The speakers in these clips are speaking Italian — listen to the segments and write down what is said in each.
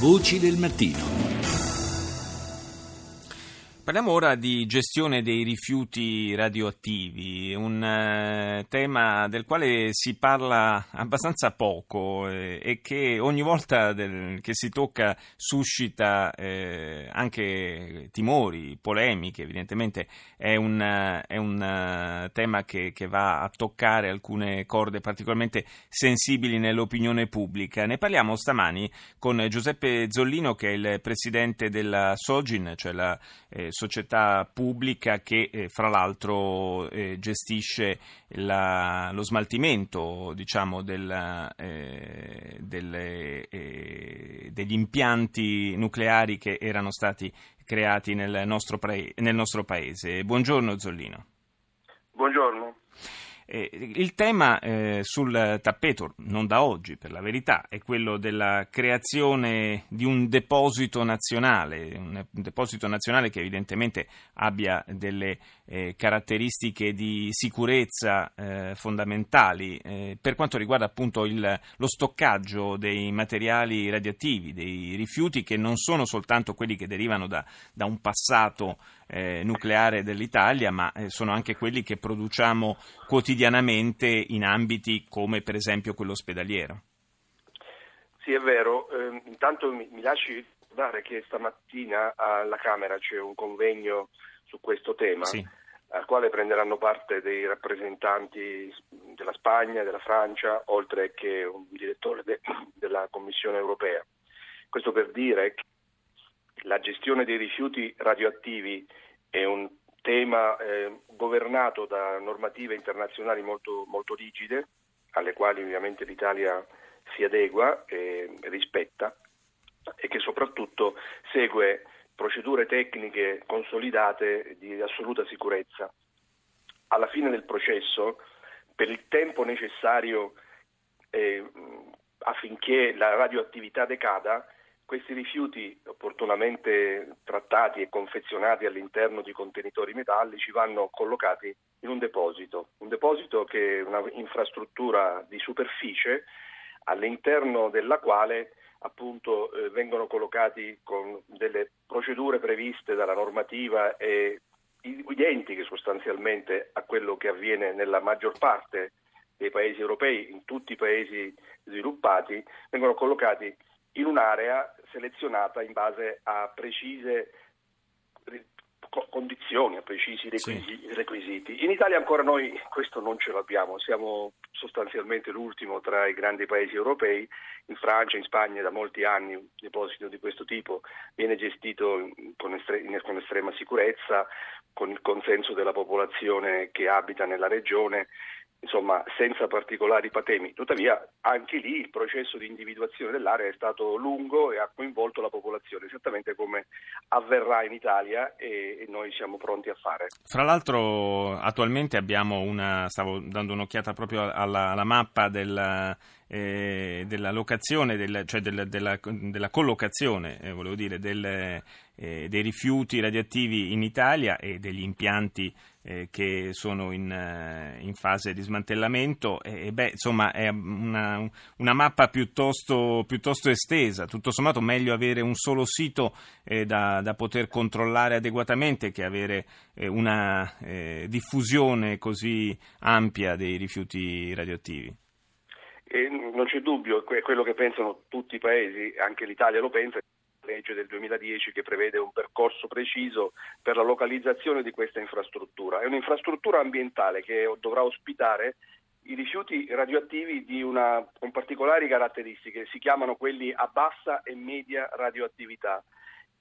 Voci del mattino. Parliamo ora di gestione dei rifiuti radioattivi, un eh, tema del quale si parla abbastanza poco eh, e che ogni volta che si tocca suscita eh, anche timori, polemiche, evidentemente è un, è un tema che, che, va a toccare alcune corde particolarmente sensibili nell'opinione pubblica. Ne parliamo stamani con Giuseppe Zollino che è il presidente della Sogin, cioè la società pubblica che eh, fra l'altro eh, gestisce la, lo smaltimento diciamo, del, eh, delle, degli impianti nucleari che erano stati creati nel nostro, nel nostro paese. Buongiorno Zollino. Buongiorno. Eh, il tema eh, sul tappeto, non da oggi per la verità, è quello della creazione di un deposito nazionale, un deposito nazionale che evidentemente abbia delle eh, caratteristiche di sicurezza eh, fondamentali eh, per quanto riguarda appunto il, lo stoccaggio dei materiali radioattivi, dei rifiuti che non sono soltanto quelli che derivano da, da un passato eh, nucleare dell'Italia, ma eh, sono anche quelli che produciamo quotidianamente in ambiti come per esempio quello ospedaliero. Sì, è vero. Eh, intanto mi, mi lasci ricordare che stamattina alla Camera c'è un convegno su questo tema. Sì. al quale prenderanno parte dei rappresentanti della Spagna, della Francia, oltre che un direttore de, della Commissione europea. Questo per dire che la gestione dei rifiuti radioattivi è un tema eh, governato da normative internazionali molto, molto, rigide, alle quali ovviamente l'Italia si adegua e rispetta e che soprattutto segue procedure tecniche consolidate di assoluta sicurezza. Alla fine del processo, per il tempo necessario eh, affinché la radioattività decada, questi rifiuti opportunamente trattati e confezionati all'interno di contenitori metallici vanno collocati in un deposito, un deposito che è un'infrastruttura di superficie all'interno della quale appunto eh, vengono collocati con delle procedure previste dalla normativa e identiche sostanzialmente a quello che avviene nella maggior parte dei paesi europei, in tutti i paesi sviluppati, vengono collocati in un'area selezionata in base a precise condizioni, a precisi requisiti. In Italia ancora noi questo non ce l'abbiamo, siamo sostanzialmente l'ultimo tra i grandi paesi europei, in Francia, in Spagna da molti anni un deposito di questo tipo viene gestito con, estre- con estrema sicurezza, con il consenso della popolazione che abita nella regione insomma, senza particolari patemi. Tuttavia, anche lì il processo di individuazione dell'area è stato lungo e ha coinvolto la popolazione, esattamente come avverrà in Italia e, e noi siamo pronti a fare. Fra l'altro, attualmente abbiamo una, stavo dando un'occhiata proprio alla, alla mappa del eh, della locazione, del, cioè del, della, della, collocazione, eh, volevo dire, del, eh, dei rifiuti radioattivi in Italia e degli impianti eh, che sono in, eh, in, fase di smantellamento. E, beh, insomma, è una, una mappa piuttosto, piuttosto, estesa. Tutto sommato, meglio avere un solo sito eh, da, da, poter controllare adeguatamente che avere una diffusione così ampia dei rifiuti radioattivi. Non c'è dubbio, è quello che pensano tutti i paesi, anche l'Italia lo pensa, legge del 2010 che prevede un percorso preciso per la localizzazione di questa infrastruttura. È un'infrastruttura ambientale che dovrà ospitare i rifiuti radioattivi una, con particolari caratteristiche, si chiamano quelli a bassa e media radioattività.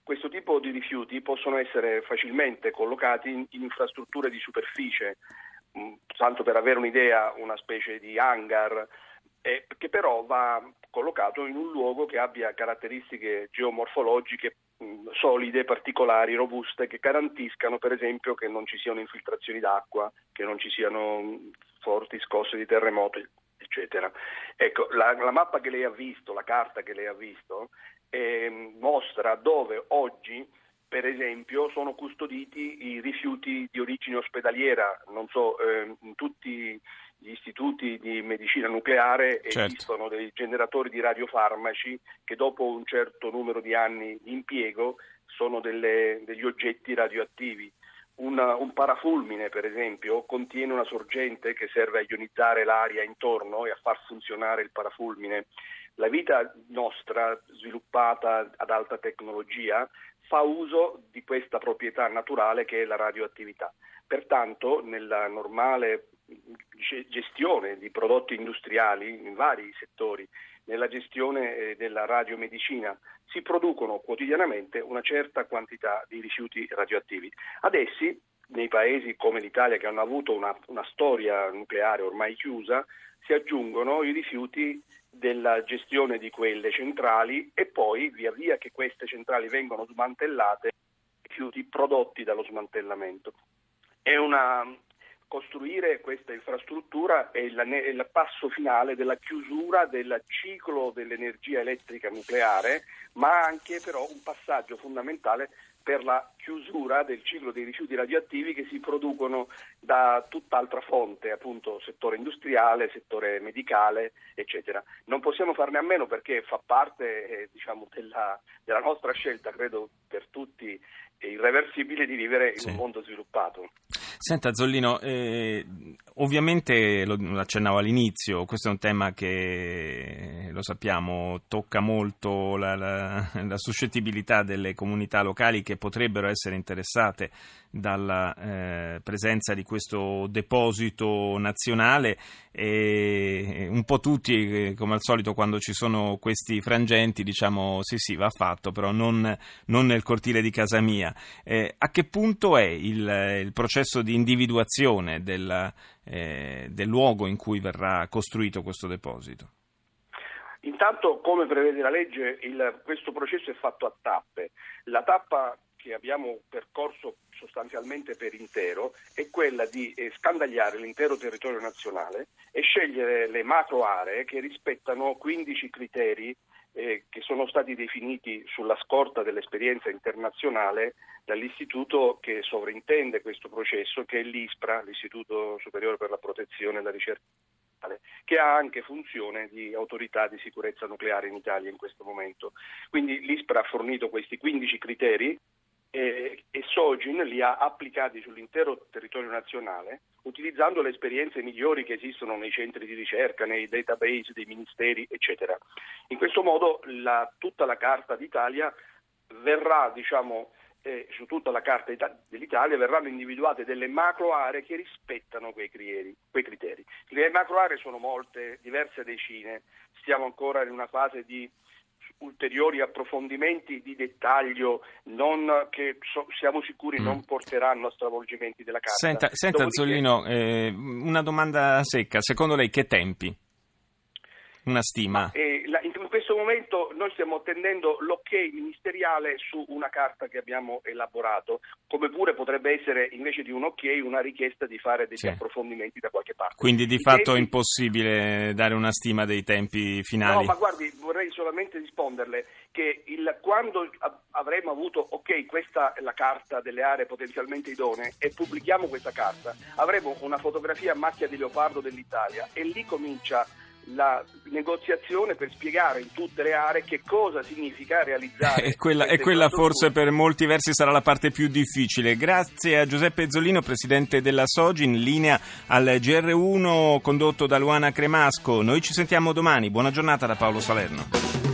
Questo tipo di rifiuti possono essere facilmente collocati in, in infrastrutture di superficie, mm, tanto per avere un'idea, una specie di hangar eh, che però va collocato in un luogo che abbia caratteristiche geomorfologiche mh, solide, particolari, robuste, che garantiscano per esempio che non ci siano infiltrazioni d'acqua, che non ci siano mh, forti scosse di terremoto, eccetera. Ecco, la, la, mappa che lei ha visto, la carta che lei ha visto, eh, mostra dove oggi per esempio, sono custoditi i rifiuti di origine ospedaliera, non so, eh, tutti gli istituti di medicina nucleare certo. esistono dei generatori di radiofarmaci che dopo un certo numero di anni di impiego sono delle, degli oggetti radioattivi. Una, un parafulmine, per esempio, contiene una sorgente che serve a ionizzare l'aria intorno e a far funzionare il parafulmine. La vita nostra, sviluppata ad alta tecnologia, fa uso di questa proprietà naturale che è la radioattività. Pertanto, nella normale gestione di prodotti industriali in vari settori, nella gestione eh, della radiomedicina, si producono quotidianamente una certa quantità di rifiuti radioattivi. Ad essi, nei paesi come l'Italia che hanno avuto una, una storia nucleare ormai chiusa, si aggiungono i rifiuti della gestione di quelle centrali e poi via via che queste centrali vengono smantellate, i rifiuti prodotti dallo smantellamento. È una, costruire questa infrastruttura è il, passo finale della chiusura del ciclo dell'energia elettrica nucleare, ma anche però un passaggio fondamentale per la chiusura del ciclo dei rifiuti radioattivi che si producono da tutt'altra fonte, appunto settore industriale, settore medicale, eccetera. Non possiamo farne a meno perché fa parte eh, diciamo, della, della nostra scelta, credo per tutti irreversibile di vivere in sì. un mondo sviluppato. Senta Zollino, eh, ovviamente lo, lo, accennavo all'inizio, questo è un tema che lo sappiamo tocca molto la, la, la suscettibilità delle comunità locali che potrebbero essere interessate dalla eh, presenza di questo deposito nazionale e un po' tutti, eh, come al solito, quando ci sono questi frangenti, diciamo sì sì va fatto, però non, non nel cortile di casa mia. Eh, a che punto è il, il processo di individuazione del, eh, del luogo in cui verrà costruito questo deposito? Intanto, come prevede la legge, il, questo processo è fatto a tappe. La tappa che abbiamo percorso sostanzialmente per intero è quella di eh, scandagliare l'intero territorio nazionale e scegliere le macro aree che rispettano 15 criteri eh, che sono stati definiti sulla scorta dell'esperienza internazionale dall'istituto che sovrintende questo processo, che è l'ISPRA, l'Istituto Superiore per la Protezione e la Ricerca che ha anche funzione di autorità di sicurezza nucleare in Italia in questo momento. Quindi l'ISPRA ha fornito questi 15 criteri e, e Sogin li ha applicati sull'intero territorio nazionale utilizzando le esperienze migliori che esistono nei centri di ricerca, nei database dei ministeri, eccetera. In questo modo la, tutta la Carta d'Italia verrà, diciamo, eh, su tutta la Carta dell'Italia verranno individuate delle macro aree che rispettano quei criteri, quei criteri. Le macro aree sono molte, diverse decine, stiamo ancora in una fase di ulteriori approfondimenti di dettaglio non, che so, siamo sicuri mm. non porteranno a stravolgimenti della carta. Senta, senta Dopodiché... Zollino, eh, una domanda secca, secondo lei che tempi? Una stima? Eh, questo momento noi stiamo attendendo l'ok ministeriale su una carta che abbiamo elaborato, come pure potrebbe essere invece di un ok una richiesta di fare degli sì. approfondimenti da qualche parte. Quindi di I fatto tempi... è impossibile dare una stima dei tempi finali? No, ma guardi, vorrei solamente risponderle che il, quando avremo avuto ok, questa è la carta delle aree potenzialmente idonee e pubblichiamo questa carta, avremo una fotografia a macchia di leopardo dell'Italia e lì comincia la negoziazione per spiegare in tutte le aree che cosa significa realizzare. e quella, e quella forse per molti versi sarà la parte più difficile. Grazie a Giuseppe Zollino, presidente della Sogi, in linea al GR1 condotto da Luana Cremasco. Noi ci sentiamo domani. Buona giornata da Paolo Salerno.